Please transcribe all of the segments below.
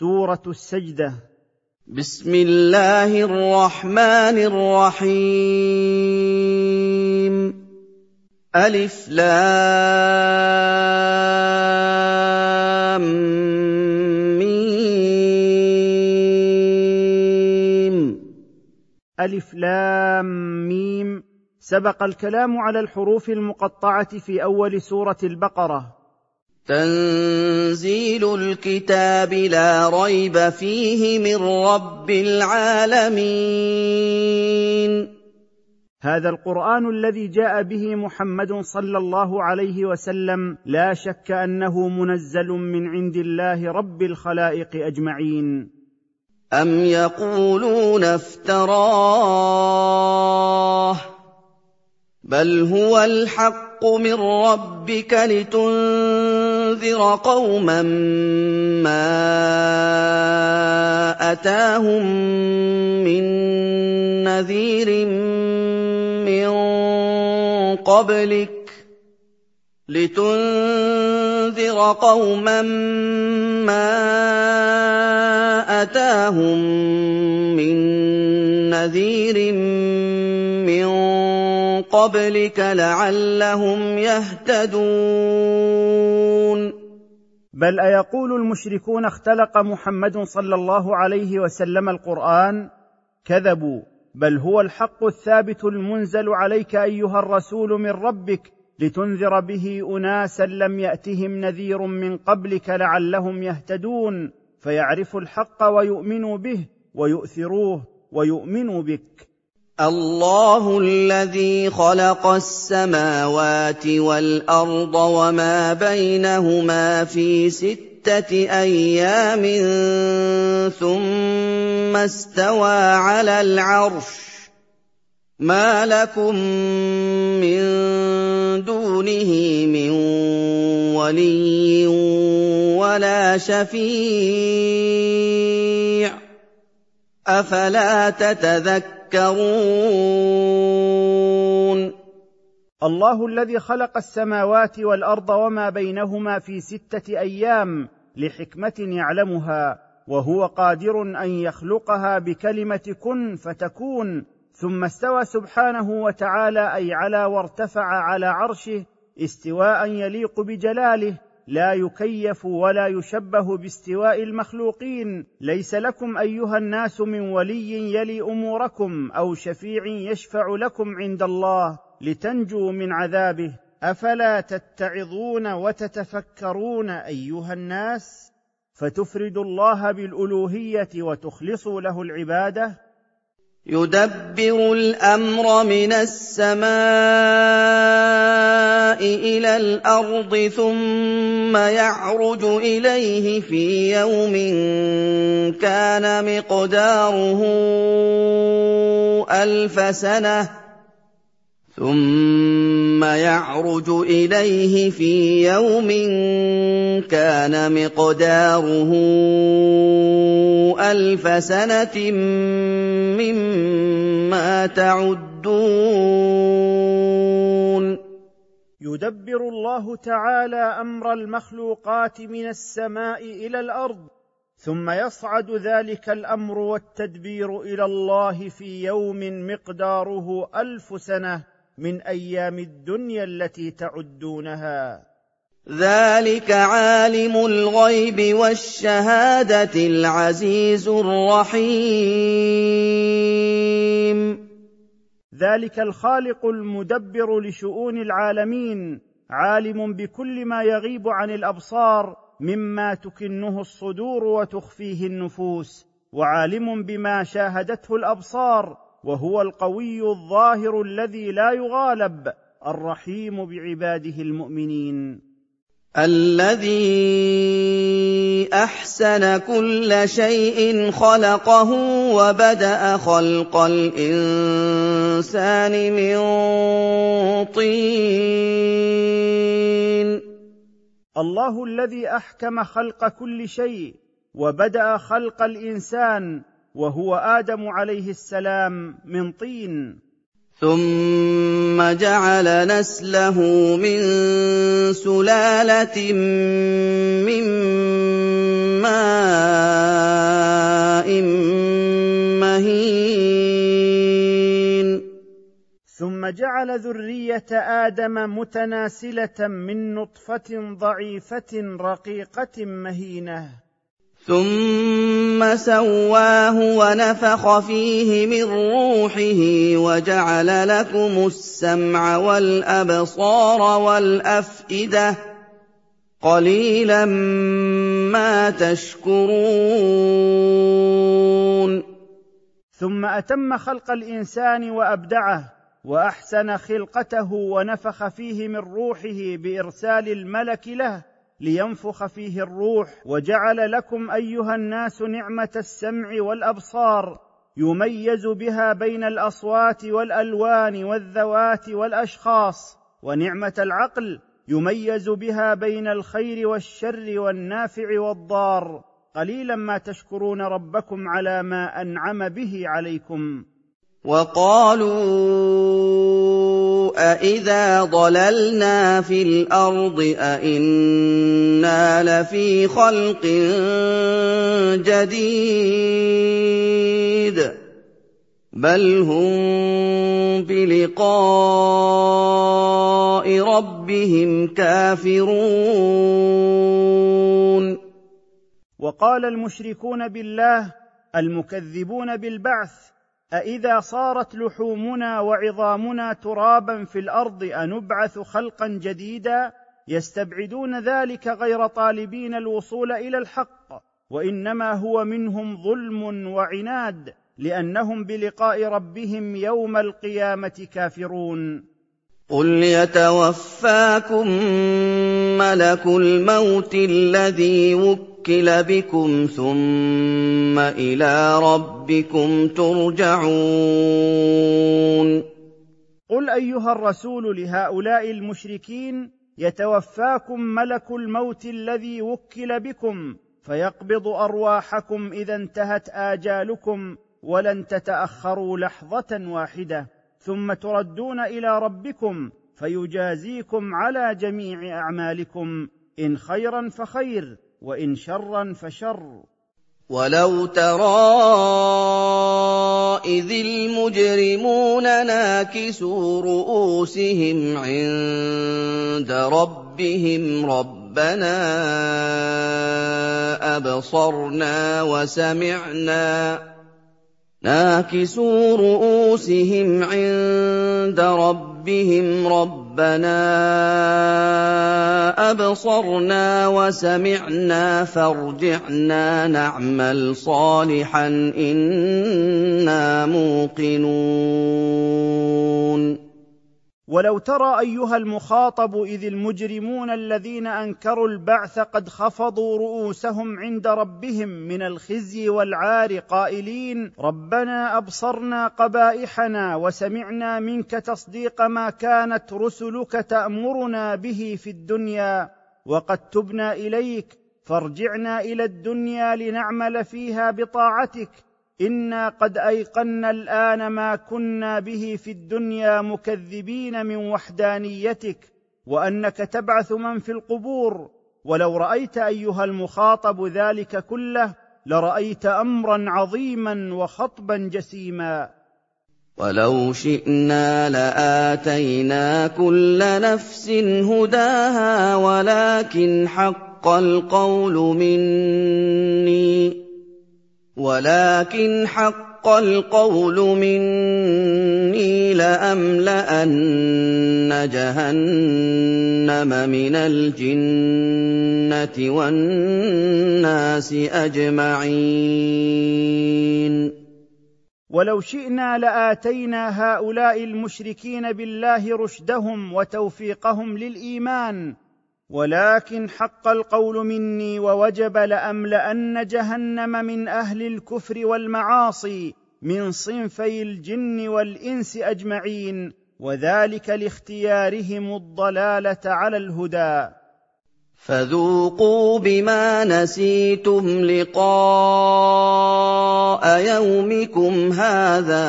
سورة السجدة. بسم الله الرحمن الرحيم. ألف لام ميم. ألف لام ميم. سبق الكلام على الحروف المقطعة في أول سورة البقرة. تنزيل الكتاب لا ريب فيه من رب العالمين. هذا القرآن الذي جاء به محمد صلى الله عليه وسلم لا شك أنه منزل من عند الله رب الخلائق أجمعين. أم يقولون افتراه؟ بل هو الحق من ربك لتنذر قوما ما اتاهم من نذير من قبلك لتنذر قوما ما اتاهم من نذير من قبلك لعلهم يهتدون. بل أيقول المشركون اختلق محمد صلى الله عليه وسلم القرآن؟ كذبوا. بل هو الحق الثابت المنزل عليك أيها الرسول من ربك لتنذر به أناسا لم يأتهم نذير من قبلك لعلهم يهتدون. فيعرفوا الحق ويؤمنوا به ويؤثروه ويؤمنوا بك. الله الذي خلق السماوات والأرض وما بينهما في ستة أيام ثم استوى على العرش. ما لكم من دونه من ولي ولا شفيع. أفلا تتذكرون تذكرون الله الذي خلق السماوات والأرض وما بينهما في ستة أيام لحكمة يعلمها وهو قادر أن يخلقها بكلمة كن فتكون ثم استوى سبحانه وتعالى أي على وارتفع على عرشه استواء يليق بجلاله لا يكيف ولا يشبه باستواء المخلوقين. ليس لكم أيها الناس من ولي يلي أموركم أو شفيع يشفع لكم عند الله لتنجوا من عذابه. أفلا تتعظون وتتفكرون أيها الناس؟ فتفردوا الله بالألوهية وتخلصوا له العبادة. يدبر الأمر من السماء. إلى الأرض ثم يعرج إليه في يوم كان مقداره ألف سنة ثم يعرج إليه في يوم كان مقداره ألف سنة مما تعدون يدبر الله تعالى أمر المخلوقات من السماء إلى الأرض ثم يصعد ذلك الأمر والتدبير إلى الله في يوم مقداره ألف سنة من أيام الدنيا التي تعدونها. ذلك عالم الغيب والشهادة العزيز الرحيم. ذلك الخالق المدبر لشؤون العالمين عالم بكل ما يغيب عن الأبصار مما تكنه الصدور وتخفيه النفوس وعالم بما شاهدته الأبصار وهو القوي الظاهر الذي لا يغالب الرحيم بعباده المؤمنين. الذي أحسن كل شيء خلقه وبدأ خلق الإنسان من طين. الله الذي أحكم خلق كل شيء وبدأ خلق الإنسان وهو آدم عليه السلام من طين. ثم جعل نسله من سلاله من ماء مهين. ثم جعل ذريه آدم متناسله من نطفه ضعيفه رقيقه مهينه. ثم سواه ونفخ فيه من روحه وجعل لكم السمع والأبصار والأفئدة قليلا ما تشكرون. ثم أتم خلق الإنسان وأبدعه وأحسن خلقته ونفخ فيه من روحه بإرسال الملك له لينفخ فيه الروح وجعل لكم أيها الناس نعمة السمع والأبصار يميز بها بين الأصوات والألوان والذوات والأشخاص ونعمة العقل يميز بها بين الخير والشر والنافع والضار. قليلا ما تشكرون ربكم على ما أنعم به عليكم. وقالوا أإذا ضللنا في الأرض أإنا لفي خلق جديد بل هم بلقاء ربهم كافرون وقال المشركون بالله المكذبون بالبعث أإذا صارت لحومنا وعظامنا ترابا في الأرض أنبعث خلقا جديدا يستبعدون ذلك غير طالبين الوصول إلى الحق وإنما هو منهم ظلم وعناد لأنهم بلقاء ربهم يوم القيامة كافرون قل يتوفاكم ملك الموت الذي وكل بِكُمْ ثُمَّ إِلَىٰ رَبِّكُمْ تُرْجَعُونَ قل ايها الرسول لهؤلاء المشركين يتوفاكم ملك الموت الذي وكل بكم فيقبض ارواحكم اذا انتهت اجالكم ولن تتاخروا لحظه واحدة ثم تردون إلى ربكم فيجازيكم على جميع أعمالكم إن خيرا فخير وإن شرا فشر. ولو ترى إذ المجرمون ناكسوا رؤوسهم عند ربهم ربنا أبصرنا وسمعنا ناكسوا رؤوسهم عند ربهم ربنا أبصرنا وسمعنا فارجعنا نعمل صالحا إنا موقنون ولو ترى أيها المخاطب إذ المجرمون الذين أنكروا البعث قد خفضوا رؤوسهم عند ربهم من الخزي والعار قائلين ربنا أبصرنا قبائحنا وسمعنا منك تصديق ما كانت رسلك تأمرنا به في الدنيا وقد تبنا إليك فارجعنا إلى الدنيا لنعمل فيها بطاعتك. إنا قد ايقنا الان ما كنا به في الدنيا مكذبين من وحدانيتك وانك تبعث من في القبور ولو رايت ايها المخاطب ذلك كله لرايت امرا عظيما وخطبا جسيما ولو شئنا لاتينا كل نفس هداها ولكن حق القول مني ولكن حق القول مني لأملأن جهنم من الجنة والناس أجمعين. ولو شئنا لآتينا هؤلاء المشركين بالله رشدهم وتوفيقهم للإيمان ولكن حق القول مني ووجب لأملأن جهنم من أهل الكفر والمعاصي من صنفي الجن والإنس أجمعين وذلك لاختيارهم الضلالة على الهدى. فذوقوا بما نسيتم لقاء يومكم هذا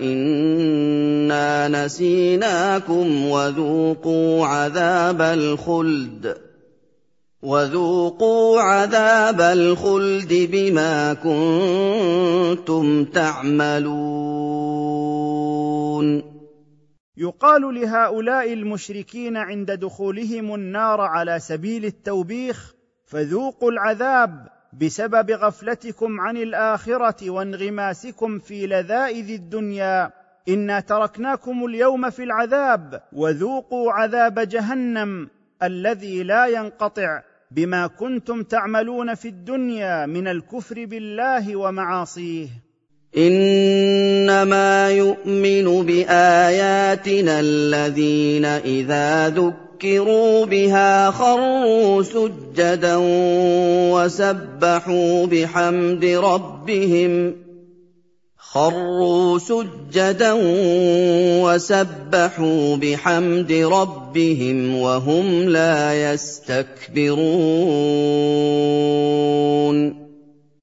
إنا نسيناكم وذوقوا عذاب الخلد وذوقوا عذاب الخلد بما كنتم تعملون يقال لهؤلاء المشركين عند دخولهم النار على سبيل التوبيخ فذوقوا العذاب بسبب غفلتكم عن الآخرة وانغماسكم في لذائذ الدنيا. إنا تركناكم اليوم في العذاب وذوقوا عذاب جهنم الذي لا ينقطع بما كنتم تعملون في الدنيا من الكفر بالله ومعاصيه. إنما يؤمن بآياتنا الذين إذا ذكروا بها خروا سجدا وسبحوا بحمد ربهم خروا سجدا وسبحوا بحمد ربهم وهم لا يستكبرون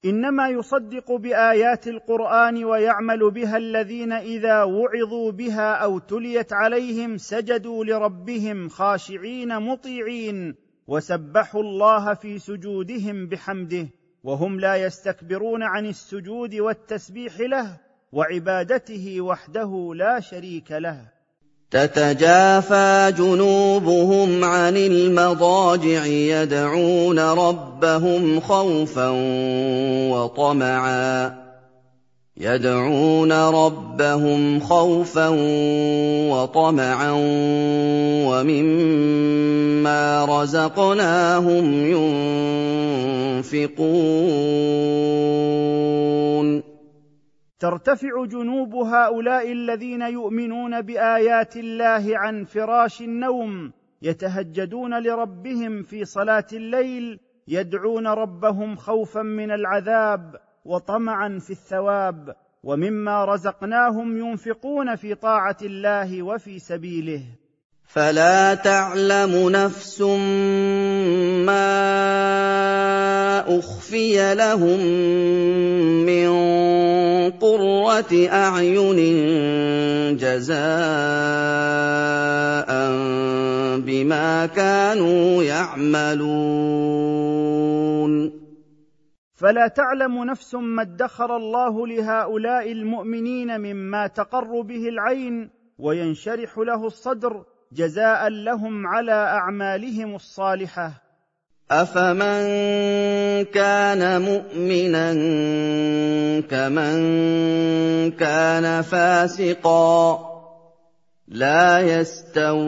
إنما يصدق بآيات القرآن ويعمل بها الذين إذا وعظوا بها أو تليت عليهم سجدوا لربهم خاشعين مطيعين وسبحوا الله في سجودهم بحمده وهم لا يستكبرون عن السجود والتسبيح له وعبادته وحده لا شريك له تتجافى جنوبهم عن المضاجع يدعون ربهم خوفا وطمعا. يدعون ربهم خوفا وطمعا ومما رزقناهم ينفقون. ترتفع جنوب هؤلاء الذين يؤمنون بآيات الله عن فراش النوم يتهجدون لربهم في صلاة الليل يدعون ربهم خوفا من العذاب وطمعا في الثواب ومما رزقناهم ينفقون في طاعة الله وفي سبيله. فلا تعلم نفس ما أخفي لهم من قرة أعين جزاء بما كانوا يعملون. فلا تعلم نفس ما ادخر الله لهؤلاء المؤمنين مما تقر به العين وينشرح له الصدر جزاء لهم على أعمالهم الصالحة. أفمن كان مؤمنا كمن كان فاسقا لا يستوون.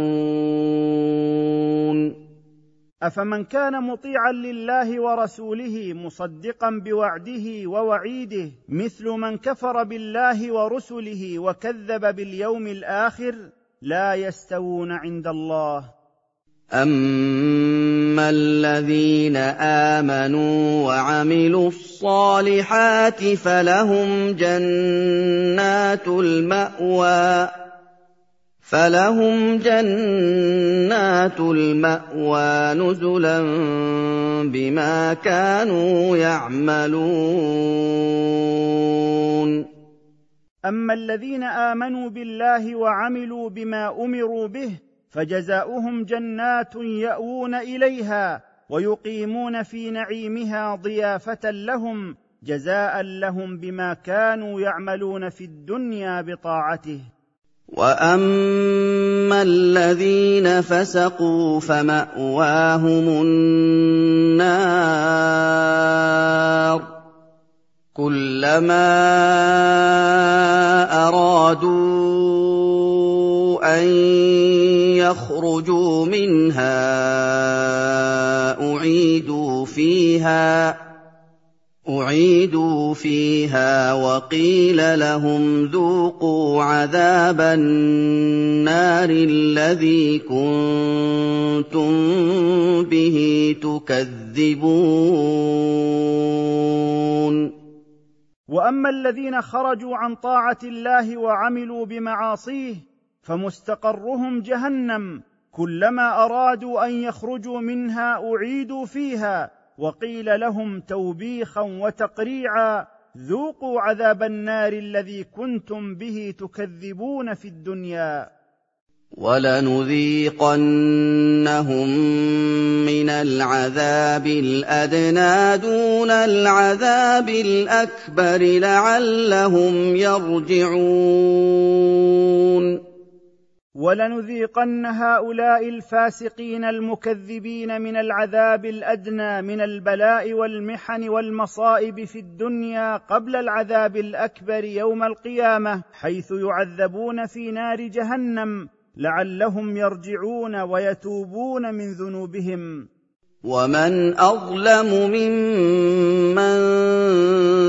أفمن كان مطيعا لله ورسوله مصدقا بوعده ووعيده مثل من كفر بالله ورسله وكذب باليوم الآخر لا يستوون عند الله. اما الذين امنوا وعملوا الصالحات فلهم جنات الماوى فلهم جنات الماوى نزلا بما كانوا يعملون. أما الذين آمنوا بالله وعملوا بما أمروا به فجزاؤهم جنات يأوون إليها ويقيمون في نعيمها ضيافة لهم جزاء لهم بما كانوا يعملون في الدنيا بطاعته. وأما الذين فسقوا فمأواهم النار. كلما أرادوا أن يخرجوا منها أعيدوا فيها أعيدوا فيها وقيل لهم ذوقوا عذاب النار الذي كنتم به تكذبون. وأما الذين خرجوا عن طاعة الله وعملوا بمعاصيه فمستقرهم جهنم كلما أرادوا أن يخرجوا منها أعيدوا فيها وقيل لهم توبيخا وتقريعا ذوقوا عذاب النار الذي كنتم به تكذبون في الدنيا. وَلَنُذِيقَنَّهُم مِّنَ الْعَذَابِ الْأَدْنَىٰ دُونَ الْعَذَابِ الْأَكْبَرِ لَعَلَّهُمْ يَرْجِعُونَ. ولنذيقن هؤلاء الفاسقين المكذبين من العذاب الأدنى من البلاء والمحن والمصائب في الدنيا قبل العذاب الأكبر يوم القيامة حيث يعذبون في نار جهنم. لعلهم يرجعون ويتوبون من ذنوبهم. ومن أظلم ممن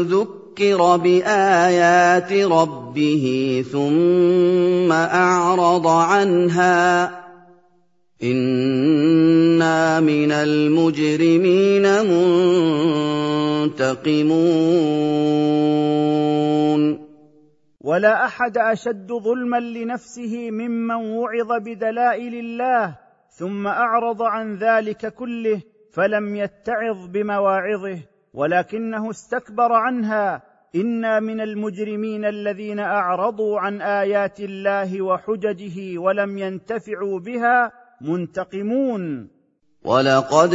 ذكر بآيات ربه ثم أعرض عنها إنا من المجرمين منتقمون. ولا أحد أشد ظلما لنفسه ممن وعظ بدلائل الله ثم أعرض عن ذلك كله فلم يتعظ بمواعظه ولكنه استكبر عنها. إنا من المجرمين الذين أعرضوا عن آيات الله وحججه ولم ينتفعوا بها منتقمون. وَلَقَدْ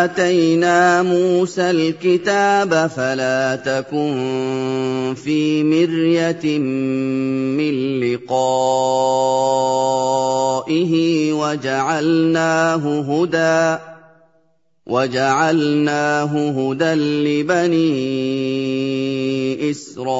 آتَيْنَا مُوسَى الْكِتَابَ فَلَا تَكُن فِي مِرْيَةٍ مِّن لِّقَائِهِ وَجَعَلْنَاهُ هُدًى وَجَعَلْنَاهُ هُدًى لِّبَنِي إِسْرَائِيلَ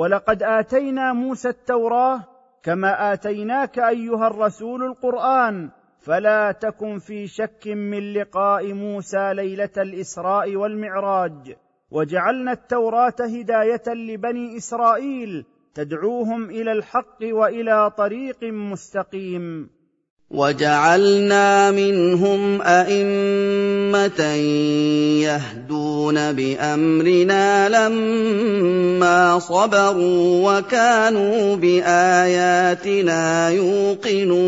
ولقد آتينا موسى التوراة كما آتيناك أيها الرسول القرآن فلا تكن في شك من لقاء موسى ليلة الإسراء والمعراج. وجعلنا التوراة هداية لبني إسرائيل تدعوهم إلى الحق وإلى طريق مستقيم. وَجَعَلْنَا مِنْهُمْ أَئِمَّةً يَهْدُونَ بِأَمْرِنَا لَمَّا صَبَرُوا وَكَانُوا بِآيَاتِنَا يُوقِنُونَ.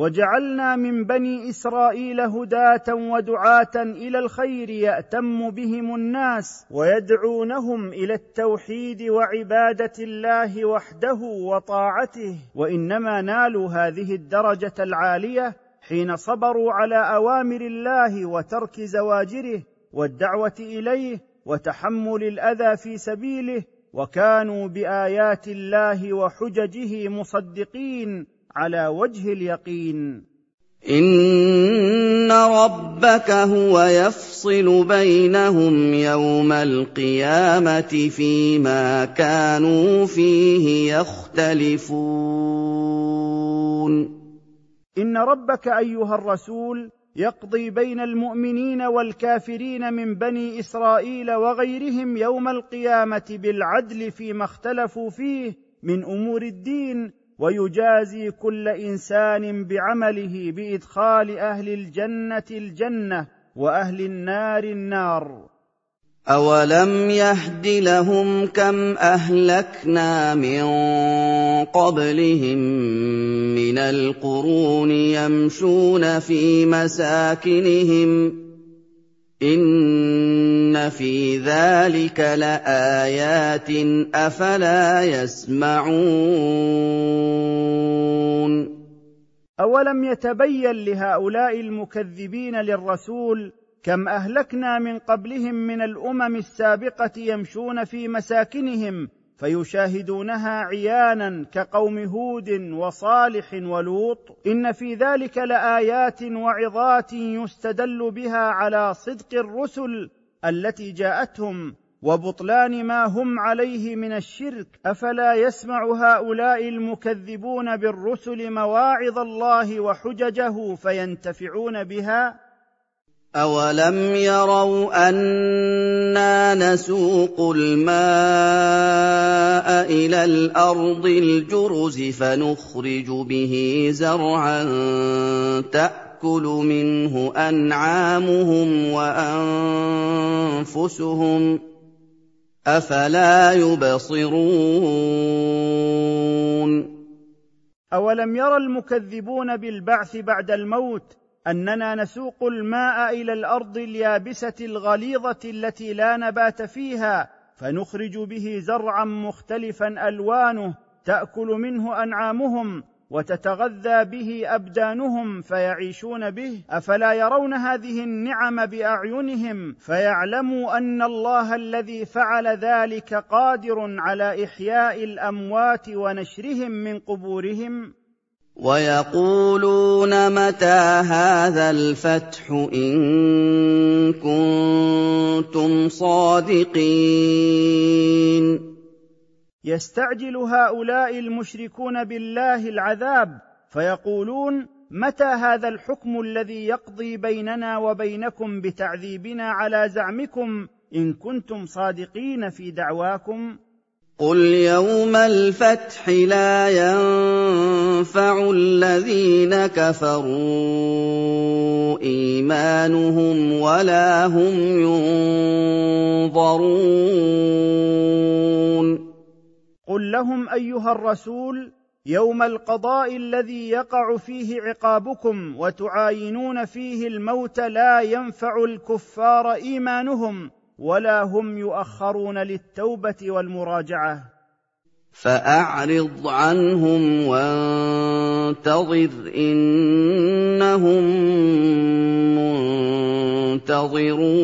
وجعلنا من بني إسرائيل هداة ودعاة إلى الخير يأتم بهم الناس ويدعونهم إلى التوحيد وعبادة الله وحده وطاعته. وإنما نالوا هذه الدرجة العالية حين صبروا على أوامر الله وترك زواجره والدعوة إليه وتحمل الأذى في سبيله وكانوا بآيات الله وحججه مصدقين على وجه اليقين. إن ربك هو يفصل بينهم يوم القيامة فيما كانوا فيه يختلفون. إن ربك أيها الرسول يقضي بين المؤمنين والكافرين من بني إسرائيل وغيرهم يوم القيامة بالعدل فيما اختلفوا فيه من أمور الدين ويجازي كل إنسان بعمله بإدخال أهل الجنة الجنة وأهل النار النار. اولم يهد لهم كم اهلكنا من قبلهم من القرون يمشون في مساكنهم إِنَّ فِي ذَٰلِكَ لَآيَاتٍ ۖ أَفَلَا يَسْمَعُونَ أَوَلَمْ يَتَبَيَّن لِّهَٰؤُلَاءِ الْمُكَذِّبِينَ لِلرَّسُولِ كم أهلكنا من قبلهم من الأمم السابقة يمشون في مساكنهم فيشاهدونها عيانا كقوم هود وصالح ولوط. إن في ذلك لآيات وعظات يستدل بها على صدق الرسل التي جاءتهم وبطلان ما هم عليه من الشرك. أفلا يسمع هؤلاء المكذبون بالرسل مواعظ الله وحججه فينتفعون بها؟ أَوَلَمْ يَرَوْا أَنَّا نَسُوقُ الْمَاءَ إِلَى الْأَرْضِ الْجُرُزِ فَنُخْرِجُ بِهِ زَرْعًا تَأْكُلُ مِنْهُ أَنْعَامُهُمْ وَأَنفُسُهُمْ ۖ أَفَلَا يُبْصِرُونَ أَوَلَمْ يَرَ الْمُكَذِّبُونَ بِالْبَعْثِ بَعْدَ الْمَوْتِ أننا نسوق الماء إلى الأرض اليابسة الغليظة التي لا نبات فيها فنخرج به زرعا مختلفا ألوانه تأكل منه أنعامهم وتتغذى به أبدانهم فيعيشون به. أفلا يرون هذه النعم بأعينهم؟ فيعلموا أن الله الذي فعل ذلك قادر على إحياء الأموات ونشرهم من قبورهم. ويقولون متى هذا الفتح إن كنتم صادقين؟ يستعجل هؤلاء المشركون بالله العذاب فيقولون متى هذا الحكم الذي يقضي بيننا وبينكم بتعذيبنا على زعمكم إن كنتم صادقين في دعواكم؟ قل يوم الفتح لا ينفع الذين كفروا ايمانهم ولا هم ينظرون قل لهم ايها الرسول يوم القضاء الذي يقع فيه عقابكم وتعاينون فيه الموت لا ينفع الكفار ايمانهم ولا هم يؤخرون للتوبة والمراجعة. فأعرض عنهم وانتظر إنهم منتظرون.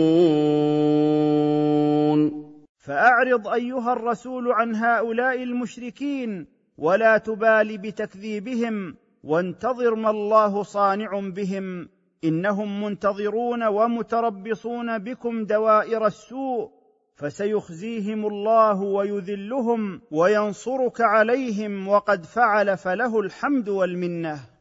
فأعرض أيها الرسول عن هؤلاء المشركين ولا تبال بتكذيبهم وانتظر ما الله صانع بهم. إنهم منتظرون ومتربصون بكم دوائر السوء فسيخزيهم الله ويذلهم وينصرك عليهم وقد فعل فله الحمد والمنة.